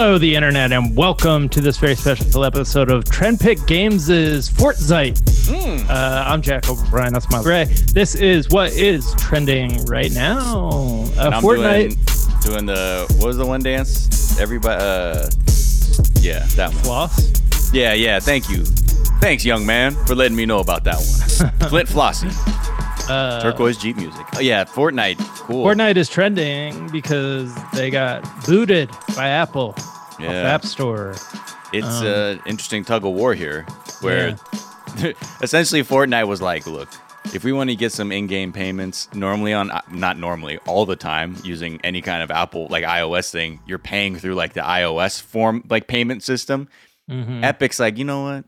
Hello, the internet, and welcome to this very special episode of Trendpic Games' Fortzeit. Mm. Uh, I'm Jack O'Brien. That's Miles Gray. This is what is trending right now. Uh, I'm Fortnite doing, doing the what was the one dance? Everybody, uh, yeah, that one. floss. Yeah, yeah. Thank you, thanks, young man, for letting me know about that one. Flint Flossie, Uh, turquoise Jeep music. Oh yeah, Fortnite, cool. Fortnite is trending because they got booted by Apple Yeah, App Store. it's um, an interesting tug of war here, where essentially Fortnite was like, look. If we want to get some in-game payments, normally on not normally all the time using any kind of Apple like iOS thing, you're paying through like the iOS form like payment system. Mhm. Epic's like, you know what?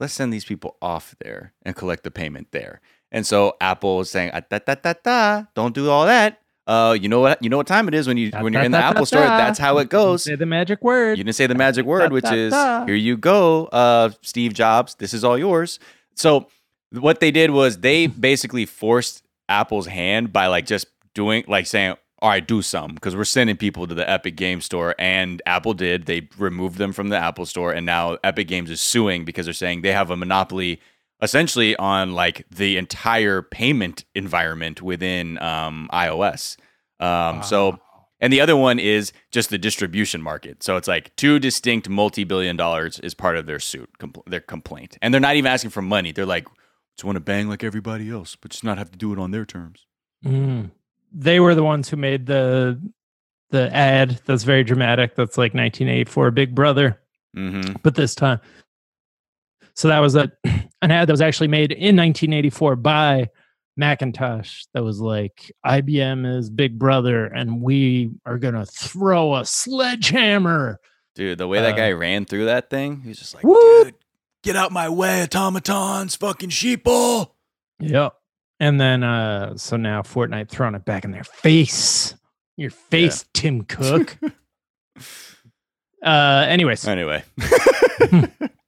Let's send these people off there and collect the payment there. And so Apple is saying, ah, da, da, da, da, don't do all that. Uh, you know what? You know what time it is when you da, when you're in the da, da, Apple Store. da. That's how it goes. Say the magic word. You didn't say the magic word, Da, which da, is da. here you go, uh, Steve Jobs. This is all yours. So what they did was they basically forced Apple's hand by like just doing like saying, all right, do some because we're sending people to the Epic Game Store, and Apple did. They removed them from the Apple Store, and now Epic Games is suing because they're saying they have a monopoly essentially on like the entire payment environment within um, iOS. Um, So and the other one is just the distribution market. So it's like two distinct multi-billion dollars is part of their suit, compl- their complaint. And they're not even asking for money. They're like, just want to bang like everybody else, but just not have to do it on their terms. Mm. They were the ones who made the the ad that's very dramatic. That's like 1984 Big Brother, Mm-hmm. but this time. So that was a an ad that was actually made in 1984 by Macintosh. That was like IBM is Big Brother, and we are gonna throw a sledgehammer. Dude, the way that Uh, guy ran through that thing, he's just like, Woo! dude, get out my way, automatons, fucking sheeple. Yep. And then uh so now Fortnite throwing it back in their face. Your face, Tim Cook. uh anyways. Anyway.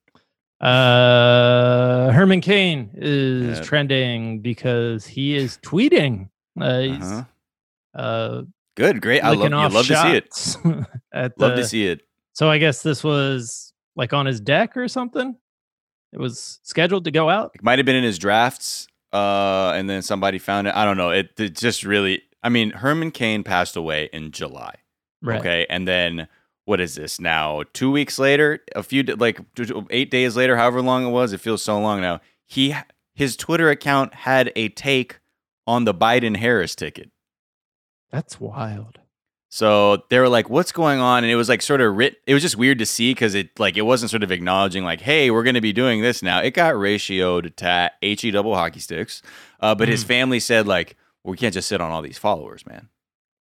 Uh Herman Cain is trending because he is tweeting. Uh he's Uh-huh. uh Good, great. I love, licking you off love to see it. at Love the- to see it. So I guess this was like on his deck or something. It was scheduled to go out. It might have been in his drafts, uh, and then somebody found it. I don't know. It, it just really. I mean, Herman Cain passed away in July. Right. Okay, and then what is this now? Two weeks later, a few like eight days later, however long it was, it feels so long now. He his Twitter account had a take on the Biden Harris ticket. That's wild. So they were like, "What's going on?" And it was like sort of writ. It was just weird to see because it like it wasn't sort of acknowledging like, "Hey, we're going to be doing this now." It got ratioed to he double hockey sticks, uh, but his Mm. family said like, well, "We can't just sit on all these followers, man.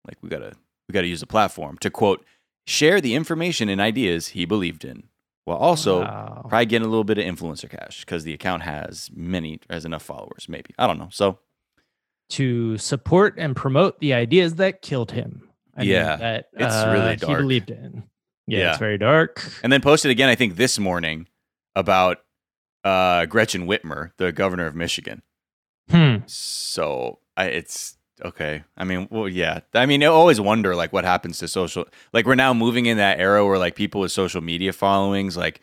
Like we gotta we gotta use the platform to quote share the information and ideas he believed in, while also Wow. probably getting a little bit of influencer cash because the account has many has enough followers. Maybe I don't know. So to support and promote the ideas that killed him. I mean, Yeah, that it's uh, really He believed in. Yeah, Yeah. it's very dark. and then posted again, I think this morning about uh, Gretchen Whitmer, the governor of Michigan. Hmm. So I, it's okay. I mean, well, yeah. I mean, I always wonder like what happens to social. Like we're now moving in that era where like people with social media followings, like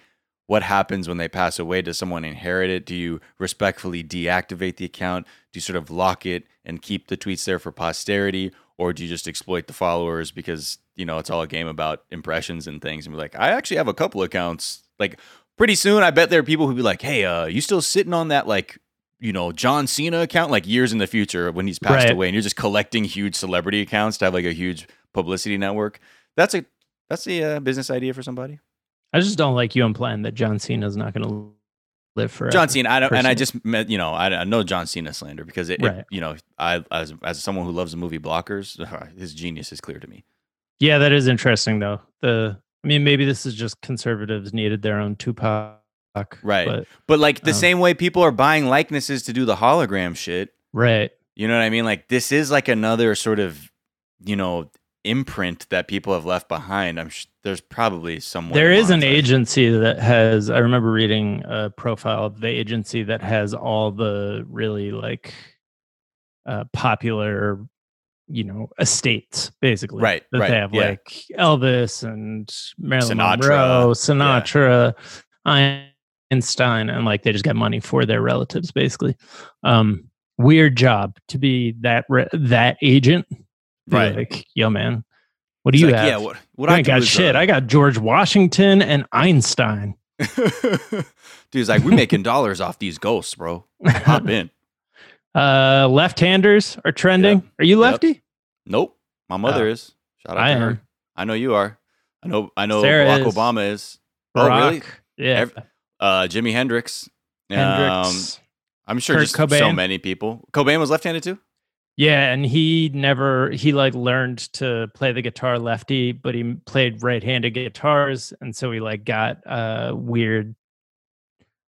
what happens when they pass away? Does someone inherit it? Do you respectfully deactivate the account? Do you sort of lock it and keep the tweets there for posterity, or do you just exploit the followers because you know it's all a game about impressions and things? And be like, I actually have a couple accounts. Like pretty soon, I bet there are people who be like, Hey, uh, you still sitting on that like you know John Cena account like years in the future when he's passed Right. away, and you're just collecting huge celebrity accounts to have like a huge publicity network. That's a that's a uh, business idea for somebody. I just don't like you implying that John Cena is not going to live forever. John Cena, I don't, and I just met, you know, I, I know John Cena slander because it, it- you know, I as as someone who loves the movie Blockers, his genius is clear to me. Yeah, that is interesting though. The I mean, maybe this is just conservatives needed their own Tupac. Right. But, But like the Um, same way people are buying likenesses to do the hologram shit, right. you know what I mean? Like this is like another sort of, you know, imprint that people have left behind. I'm sh- there's probably someone. There is an agency that has. I remember reading a profile of the agency that has all the really like uh, popular you know estates basically Right, that right, they have yeah. like elvis and marilyn Sinatra, monroe sinatra einstein and like they just get money for their relatives basically um weird job to be that re- that agent Right. like yo man what do It's you like, have Yeah, what what I I got shit. uh, I got George Washington and Einstein. Dude's like, we're making dollars off these ghosts, bro. Hop in. Uh, left-handers are trending. Yep. Are you Yep. lefty? Nope. My mother Oh. is. Shout out I to her. am. I know you are. I know I know Sarah Barack is. Obama is. Oh, really? Barack. Yeah. Ev- Uh Jimi Hendrix. Um, Hendrix. I'm sure Kurt just so many people. Cobain was left-handed too? yeah, and he never he like learned to play the guitar lefty, but he played right-handed guitars, and so he like got uh weird.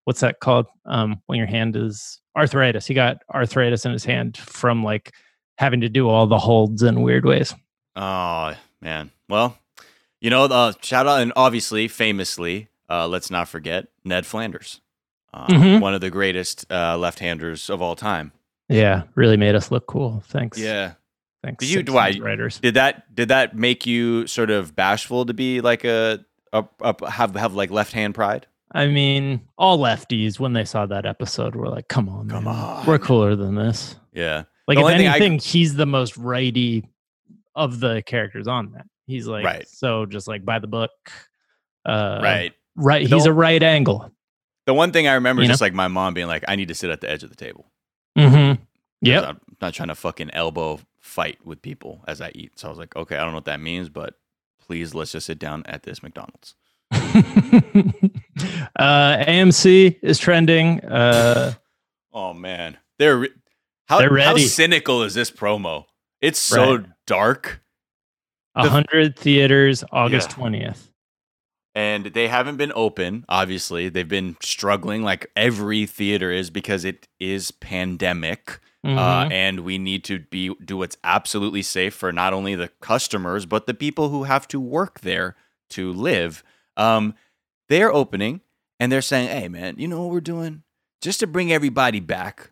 What's that called? Um, when your hand is arthritis. He got arthritis in his hand from like having to do all the holds in weird ways. Oh man. Well, you know, uh, shout out and obviously, famously, uh, let's not forget Ned Flanders, uh, Mhm. one of the greatest uh, left-handers of all time. Yeah, really made us look cool. Thanks. Yeah. Thanks. Did you- why- writers? Did that did that make you sort of bashful to be like a, a, a have have like left hand pride? I mean, all lefties when they saw that episode were like, "Come on, Come man. on. we're cooler than this." Yeah. Like, The if only thing I- anything, he's the most righty of the characters on that. He's like, Right. so just like by the book, uh, right. Right. The He's a right angle. The one thing I remember You is just like my mom being like, I need to sit at the edge of the table. Mm-hmm. Yep. I'm not trying to fucking elbow fight with people as I eat. So I was like, okay, I don't know what that means, but please let's just sit down at this McDonald's. uh, AMC is trending. Uh, Oh man. They're re- how, They're how cynical is this promo? It's so Right. dark. a The- hundred theaters, August Yeah. And they haven't been open obviously. They've been struggling like every theater is because it is pandemic uh, Mhm. and we need to be do what's absolutely safe for not only the customers but the people who have to work there to live. Um, they're opening and they're saying hey man you know what we're doing? Just to bring everybody back.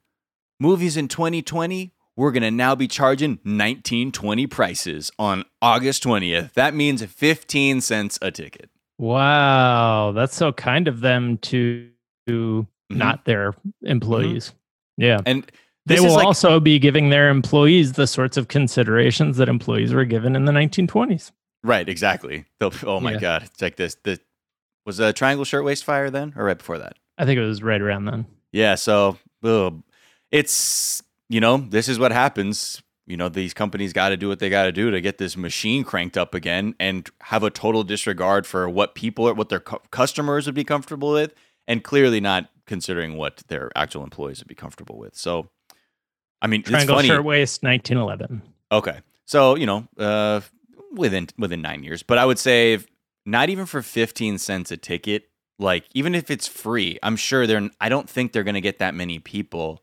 Movies in 2020 we're going to now be charging 1920 prices on august 20th that means 15 cents a ticket Wow, that's so kind of them to, to Mhm. not their employees. Yeah. and They will like also be giving their employees the sorts of considerations that employees were given in the 1920s. Right, exactly. They'll, oh my Yeah. god, it's like this. The was a triangle shirtwaist fire then, or right before that? I think it was right around then. Yeah. So, ugh. it's you know this is what happens. You know these companies got to do what they got to do to get this machine cranked up again, and have a total disregard for what people, are what their cu- customers would be comfortable with, and clearly not considering what their actual employees would be comfortable with. So, I mean, Triangle it's funny. Shirtwaist, 1911. Okay. So, you know, uh within within 9 years, but I would say if- not even for 15 cents a ticket, like even if it's free, I'm sure they're I don't think they're going to get that many people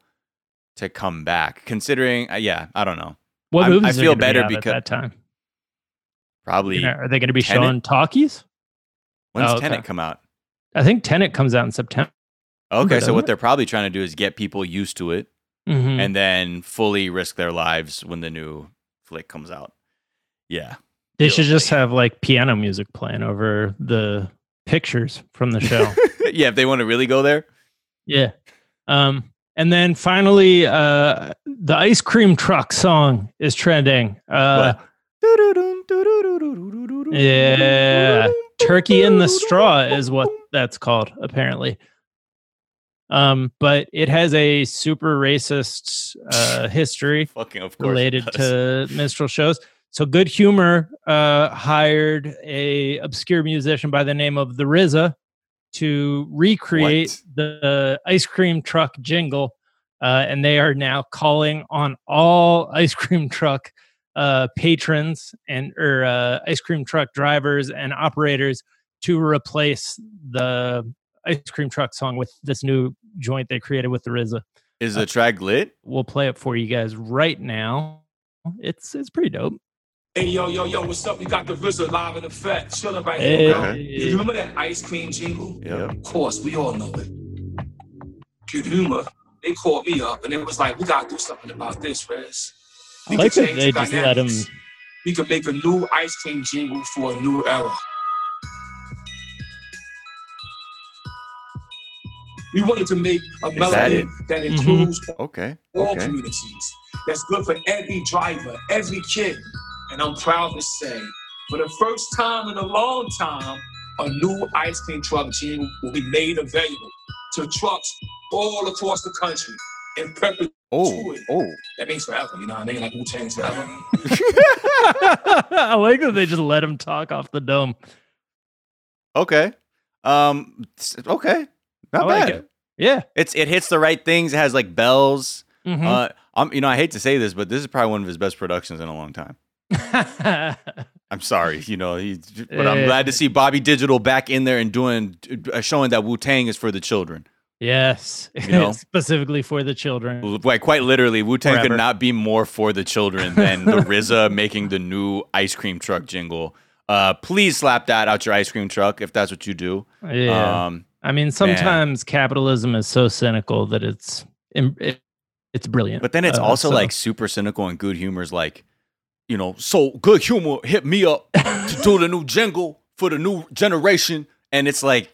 to come back considering uh, yeah, I don't know. What I movies are feel gonna be better because- at that time? Probably You know, are they going to be Tenet? showing talkies? when's oh, okay. Tenet come out? I think Tenet comes out in September. Okay, so what it? they're probably trying to do is get people used to it Mhm. and then fully risk their lives when the new flick comes out. Yeah. they should just have like piano music playing over the pictures from the show. yeah, if they want to really go there. Yeah. Um, and then finally, uh, the ice cream truck song is trending. Uh, yeah, turkey in the straw is what that's called, apparently. Um, but it has a super racist uh, history Fucking of course. related to minstrel shows. So Good Humor uh, hired a obscure musician by the name of the RZA to recreate the ice cream truck jingle, uh, and they are now calling on all ice cream truck uh, patrons and or uh, ice cream truck drivers and operators to replace the ice cream truck song with this new joint they created with the RZA. Is the track lit? We'll play it for you guys right now. It's it's pretty dope. Hey yo yo yo, what's up? We got the RZA live in effect, chilling right Hey. here. bro. You remember that ice cream jingle? Yeah. Of course, we all know it. Good humor. They called me up and it was like, we gotta do something about this, Rez. I like that they just let him. We could make a new ice cream jingle for a new era. We wanted to make a that melody it? that, Mhm. includes Okay. all Okay. communities. That's good for every driver, every kid. And I'm proud to say, for the first time in a long time, a new ice cream truck jingle will be made available to trucks all across the country in perpetuity. Oh. Oh. That means forever, you know what I mean? Like Wu Tang's forever. I like that they just let him talk off the dome. Okay. Um. Okay. Not I like bad. it. Yeah. It's it hits the right things. It has like bells. Mhm. Uh. I'm. You know. I hate to say this, but this is probably one of his best productions in a long time. I'm sorry, you know, he, but I'm Yeah. glad to see Bobby Digital back in there and doing, uh, showing that Wu Tang is for the children. yes. You know? Specifically for the children. Like quite literally, Wu Tang could not be more for the children than the RZA making the new ice cream truck jingle. Uh, please slap that out your ice cream truck if that's what you do. Yeah. Um, I mean, sometimes capitalism is so cynical that it's it, it's brilliant. but then it's Uh, also so- like super cynical and good humor is like, you know, so good humor hit me up to do the new jingle for the new generation, and it's like.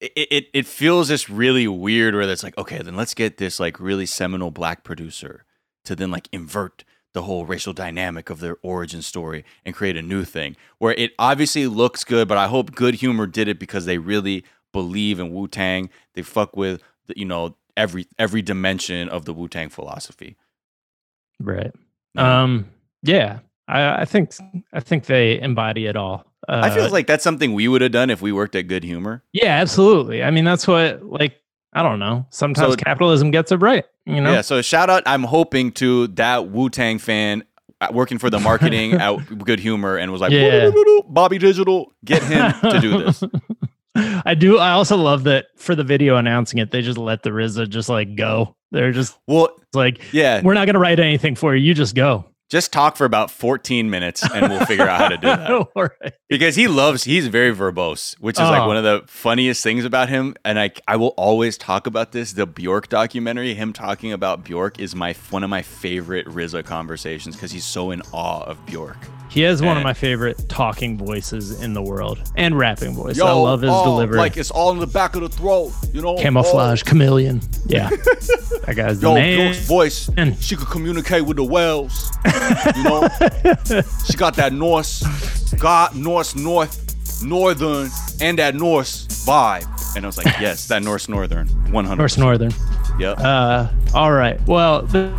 It, it it feels just really weird where it's like okay then let's get this like really seminal black producer to then like invert the whole racial dynamic of their origin story and create a new thing where it obviously looks good but I hope Good Humor did it because they really believe in Wu Tang they fuck with the, you know every every dimension of the Wu Tang philosophy right. Um. Yeah. I, I think I think they embody it all. Uh, I feel like that's something we would have done if we worked at Good Humor. Yeah, absolutely. I mean, that's what like I don't know. Sometimes So- capitalism gets it right. You know. Yeah, so shout out. I'm hoping to that Wu Tang fan uh, working for the marketing at Good Humor and was like, Yeah. Bobby Digital, get him to do this. I do. I also love that for the video announcing it, they just let the RZA just like go. They're just Well, like, yeah, we're not going to write anything for you. You just go. Just talk for about 14 minutes and we'll figure out how to do that. Right. Because he loves, he's very verbose, which is like Oh. one of the funniest things about him. And I, I will always talk about this. The Bjork documentary, him talking about Bjork, is my one of my favorite RZA conversations because he's so in awe of Bjork. He has one of my favorite talking voices in the world and rapping voice. I love his oh, delivery. Like it's all in the back of the throat, you know. Camouflage, oh. chameleon. Yeah. that guy's the Yo, man. Bjork's voice, And- she could communicate with the whales. You know, she got that Norse, God, Norse, North, Northern, and that Norse vibe. And I was like, yes, that Norse Northern, 100. North Northern. Yep. Uh, all right. Well, th-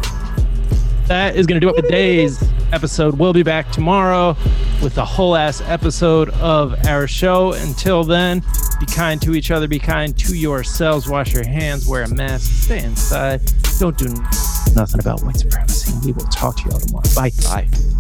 that is going to do it for today's episode. We'll be back tomorrow with a whole ass episode of our show. Until then, be kind to each other, be kind to yourselves, wash your hands, wear a mask, stay inside, don't do nothing about white supremacy. We will talk to you all tomorrow. Bye. Bye.